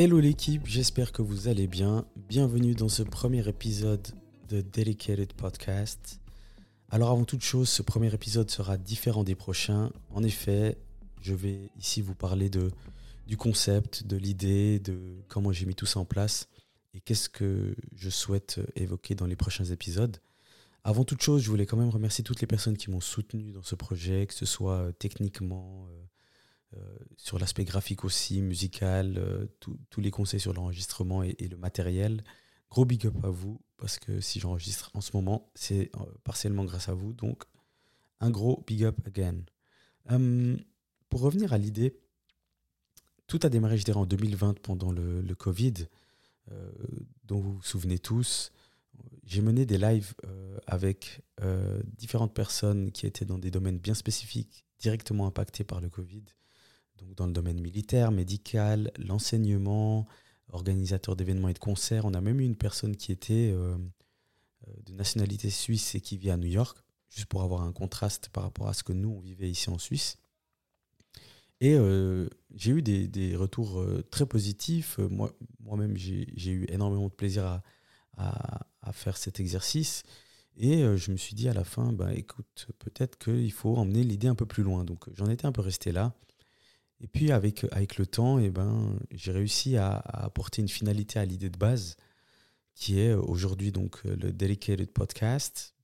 Hello l'équipe, j'espère que vous allez bien. Bienvenue dans ce premier épisode de Dedicated Podcast. Alors avant toute chose, ce premier épisode sera différent des prochains. En effet, je vais ici vous parler du concept, de l'idée, de comment j'ai mis tout ça en place et qu'est-ce que je souhaite évoquer dans les prochains épisodes. Avant toute chose, je voulais quand même remercier toutes les personnes qui m'ont soutenu dans ce projet, que ce soit euh, techniquement, euh, sur l'aspect graphique aussi, musical, tous les conseils sur l'enregistrement et, le matériel. Gros big up à vous, parce que si j'enregistre en ce moment, c'est partiellement grâce à vous. Donc, un gros big up again. Pour revenir à l'idée, tout a démarré, je dirais, en 2020 pendant le, Covid, dont vous vous souvenez tous j'ai mené des lives euh, avec euh, différentes personnes qui étaient dans des domaines bien spécifiques, directement impactés par le Covid. Donc dans le domaine militaire, médical, l'enseignement, organisateur d'événements et de concerts. On a même eu une personne qui était euh, de nationalité suisse et qui vit à New York, juste pour avoir un contraste par rapport à ce que nous, on vivait ici en Suisse. Et j'ai eu des, des retours très positifs. Moi, moi-même, j'ai eu énormément de plaisir à, à, faire cet exercice. Et euh, je me suis dit à la fin, bah, écoute, peut-être qu'il faut emmener l'idée un peu plus loin. Donc j'en étais un peu resté là. Et puis avec, avec le temps, eh ben, j'ai réussi à, apporter une finalité à l'idée de base, qui est aujourd'hui donc le Dedicated Podcast.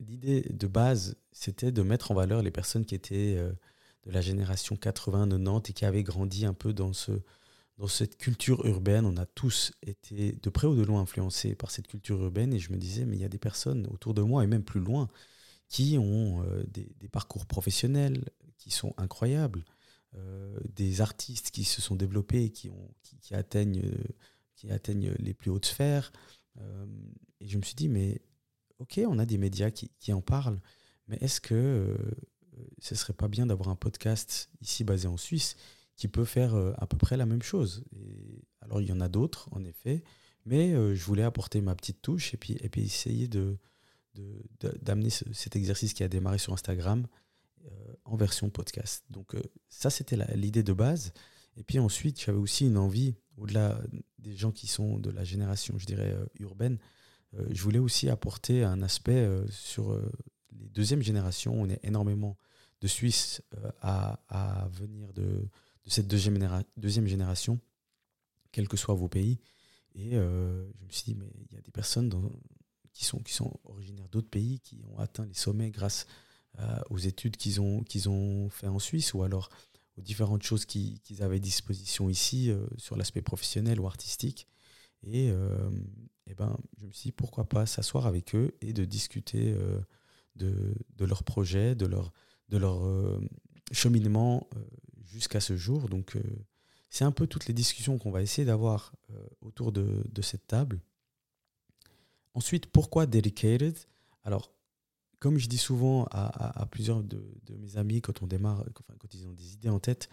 L'idée de base, c'était de mettre en valeur les personnes qui étaient euh, de la génération 80-90 et qui avaient grandi un peu dans ce, dans cette culture urbaine, on a tous été de près ou de loin influencés par cette culture urbaine et je me disais, mais il y a des personnes autour de moi et même plus loin qui ont euh, des, parcours professionnels qui sont incroyables, des artistes qui se sont développés, ont, qui, atteignent, euh, atteignent les plus hautes sphères. et je me suis dit, mais ok, on a des médias qui, en parlent, mais est-ce que ce serait pas bien d'avoir un podcast ici basé en Suisse qui peut faire euh, à peu près la même chose? Et alors, il y en a d'autres, en effet, mais euh, je voulais apporter ma petite touche et puis, et essayer d'amener cet exercice qui a démarré sur Instagram euh, en version podcast. Donc, ça, c'était l'idée de base. Et puis ensuite, j'avais aussi une envie, au-delà des gens qui sont de la génération, je dirais, urbaine, je voulais aussi apporter un aspect sur les deuxièmes générations. On est énormément de Suisses à, à venir de, cette deuxième, deuxième génération, quels que soient vos pays. Et euh, je me suis dit, mais il y a des personnes qui, sont, qui sont originaires d'autres pays qui ont atteint les sommets grâce euh, aux études qu'ils ont, qu'ils ont fait en Suisse ou alors aux différentes choses qu'ils avaient à disposition ici euh, sur l'aspect professionnel ou artistique. Et, et, ben, je me suis dit, pourquoi pas s'asseoir avec eux et de discuter de, de leurs projets, de leur, de leur cheminement jusqu'à ce jour. Donc, euh, c'est un peu toutes les discussions qu'on va essayer d'avoir euh, autour de, cette table. Ensuite, pourquoi dedicated? Alors, comme je dis souvent à, plusieurs de, mes amis quand on démarre, quand ils ont des idées en tête,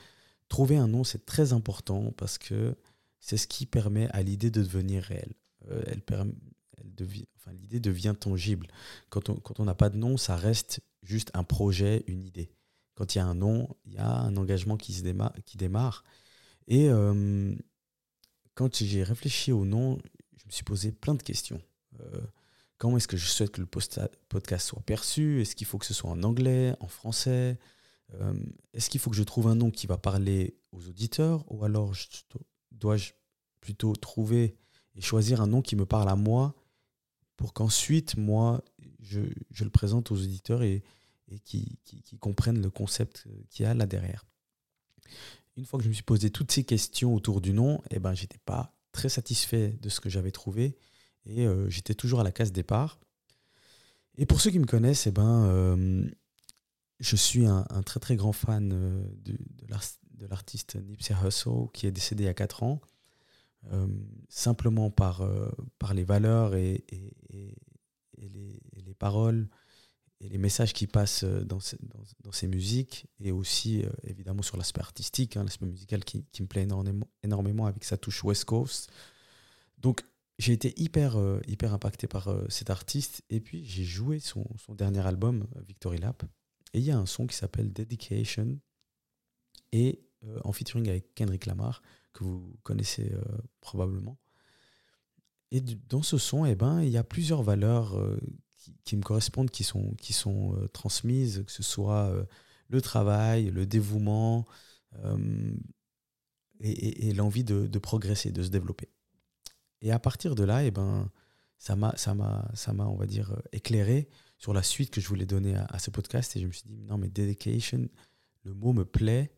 trouver un nom, c'est très important parce que c'est ce qui permet à l'idée de devenir réelle. Euh, elle enfin, l'idée devient tangible. Quand on n'a pas de nom, ça reste juste un projet, une idée quand il y a un nom, il y a un engagement qui, se démarre. Et euh, quand j'ai réfléchi au nom, je me suis posé plein de questions. Euh, comment est-ce que je souhaite que le podcast soit perçu? Est-ce qu'il faut que ce soit en anglais, en français? Euh, Est-ce qu'il faut que je trouve un nom qui va parler aux auditeurs? Ou alors dois-je plutôt trouver et choisir un nom qui me parle à moi pour qu'ensuite, moi, je, le présente aux auditeurs et, et qui, comprennent le concept qu'il y a là derrière? Une fois que je me suis posé toutes ces questions autour du nom, eh ben, j'étais pas très satisfait de ce que j'avais trouvé et euh, j'étais toujours à la case départ. Et pour ceux qui me connaissent, eh ben, euh, je suis un, très très grand fan euh, de, de l'artiste Nipsey Hussle qui est décédé il y a 4 ans, simplement par, par les valeurs et, les, les, paroles et les messages qui passent dans, dans, ces musiques et aussi évidemment sur l'aspect artistique, hein, l'aspect musical qui, qui, me plaît énormément, énormément avec sa touche West Coast. Donc j'ai été hyper, euh, hyper impacté par cet artiste et puis j'ai joué son, son, dernier album, Victory Lap. Et il y a un son qui s'appelle Dedication et en featuring avec Kendrick Lamar que vous connaissez probablement. Et dans ce son, eh ben, il y a plusieurs valeurs qui, me correspondent, qui sont, qui sont transmises, que ce soit le travail, le dévouement et, l'envie de, progresser, de se développer. Et à partir de là, eh ben, ça m'a, ça m'a, ça m'a, on va dire, éclairé sur la suite que je voulais donner à, ce podcast. Et je me suis dit, non, mais dedication, le mot me plaît.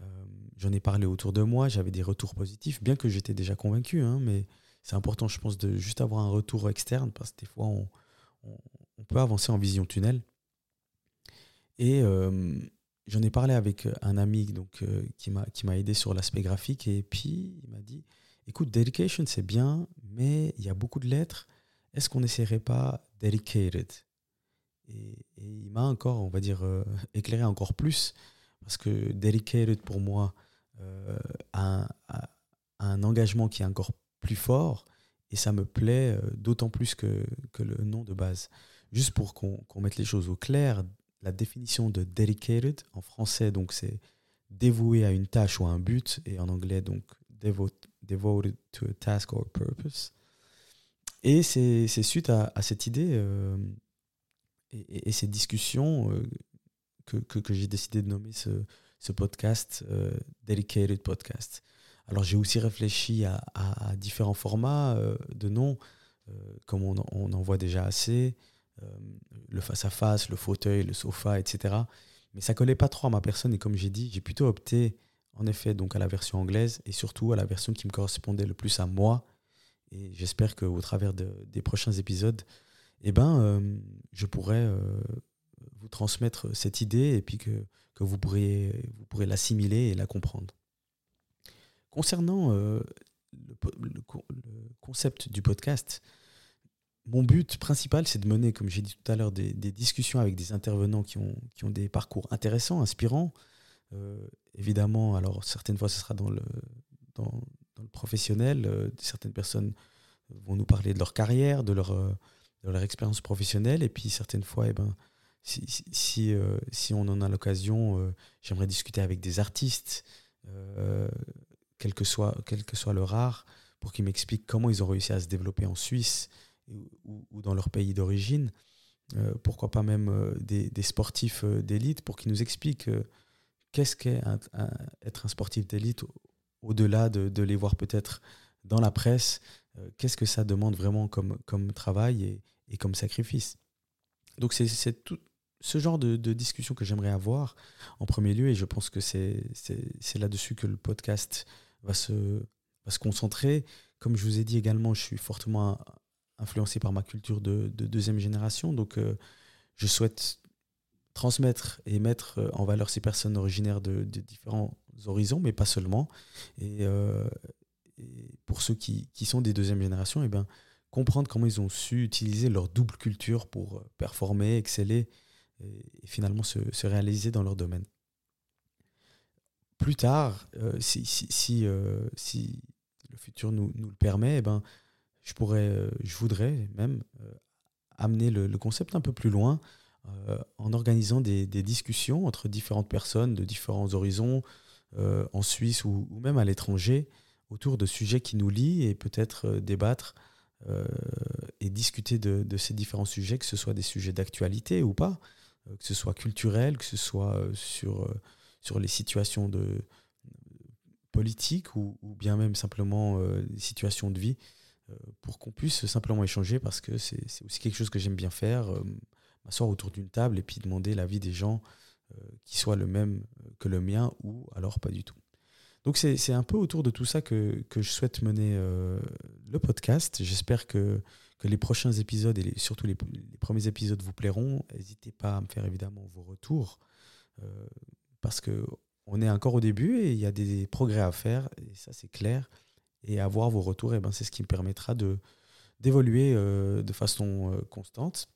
Euh, j'en ai parlé autour de moi, j'avais des retours positifs, bien que j'étais déjà convaincu, hein, mais c'est important, je pense, de juste avoir un retour externe, parce que des fois, on, on, peut avancer en vision tunnel. Et euh, j'en ai parlé avec un ami donc, euh, qui m'a aidé sur l'aspect graphique, et puis il m'a dit, écoute, dedication, c'est bien, mais il y a beaucoup de lettres. Est-ce qu'on n'essaierait pas dedicated? Et, il m'a encore, on va dire, euh, éclairé encore plus, parce que dedicated pour moi euh, a, un, engagement qui est encore plus fort, et ça me plaît euh, d'autant plus que, que, le nom de base. Juste pour qu'on mette les choses au clair, la définition de dedicated en français, donc c'est dévoué à une tâche ou à un but, et en anglais, donc devoted to a task or purpose. Et c'est suite à, cette idée euh, et, ces discussions euh, que, j'ai décidé de nommer ce, podcast euh, Dedicated Podcast. Alors j'ai aussi réfléchi à, différents formats de noms, comme on, en voit déjà assez, le face-à-face, le fauteuil, le sofa, etc. Mais ça collait pas trop à ma personne et comme j'ai dit, j'ai plutôt opté en effet donc à la version anglaise et surtout à la version qui me correspondait le plus à moi. Et j'espère qu'au travers des prochains épisodes, eh ben, euh, je pourrais euh, vous transmettre cette idée et puis que, que vous pourriez, vous pourrez l'assimiler et la comprendre. Concernant euh, le, concept du podcast, mon but principal, c'est de mener, comme j'ai dit tout à l'heure, des, des, discussions avec des intervenants qui ont, qui ont des parcours intéressants, inspirants, évidemment, alors certaines fois ce sera dans le, dans, le professionnel, euh, certaines personnes vont nous parler de leur carrière, de leur, euh, de leur expérience professionnelle, et puis certaines fois, eh ben, si, si, si, on en a l'occasion, j'aimerais discuter avec des artistes, quel, que soit, quel que soit leur art, pour qu'ils m'expliquent comment ils ont réussi à se développer en Suisse ou, ou dans leur pays d'origine. pourquoi pas même des, des sportifs d'élite pour qu'ils nous expliquent qu'est-ce qu'est être un sportif d'élite au-delà de, les voir peut-être dans la presse euh, Qu'est-ce que ça demande vraiment comme, travail et, comme sacrifice? Donc c'est tout ce genre de, discussion que j'aimerais avoir en premier lieu et je pense que c'est là-dessus que le podcast va se, va se concentrer. Comme je vous ai dit également, je suis fortement influencé par ma culture de, deuxième génération, donc euh, je souhaite transmettre et mettre euh, en valeur ces personnes originaires de, différents horizons, mais pas seulement. Et, euh, pour ceux qui, qui, sont des deuxième génération, et eh ben, comprendre comment ils ont su utiliser leur double culture pour euh, performer, exceller et, finalement se, se, réaliser dans leur domaine. Plus tard, si, si, si, le futur nous, nous le permet, et eh ben, je, pourrais, je voudrais même amener le, concept un peu plus loin euh, en organisant des, discussions entre différentes personnes de différents horizons, euh, en Suisse ou, même à l'étranger, autour de sujets qui nous lient et peut-être euh, débattre et discuter de, ces différents sujets, que ce soit des sujets d'actualité ou pas, que ce soit culturel, que ce soit sur, sur les situations de, politiques ou, bien même simplement des situations de vie, pour qu'on puisse simplement échanger parce que c'est aussi quelque chose que j'aime bien faire m'asseoir autour d'une table et puis demander l'avis des gens euh, qui soient le même euh, que le mien ou alors pas du tout. Donc c'est un peu autour de tout ça que, que je souhaite mener euh, le podcast. J'espère que, que, les prochains épisodes et surtout les, premiers épisodes vous plairont. N'hésitez pas à me faire évidemment vos retours parce que on est encore au début et il y a des progrès à faire et ça c'est clair. Et avoir vos retours, et eh ben, c'est ce qui me permettra d'évoluer de façon constante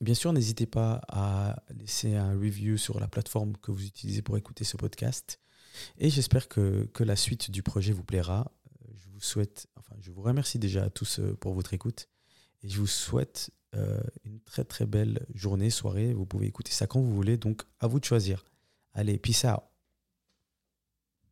Bien sûr, n'hésitez pas à laisser un review sur la plateforme que vous utilisez pour écouter ce podcast. Et j'espère que, la suite du projet vous plaira. Je vous souhaite, enfin, je vous remercie déjà à tous euh, pour votre écoute. Et je vous souhaite euh, une très très belle journée, soirée. Vous pouvez écouter ça quand vous voulez. Donc, à vous de choisir. Allez, peace out.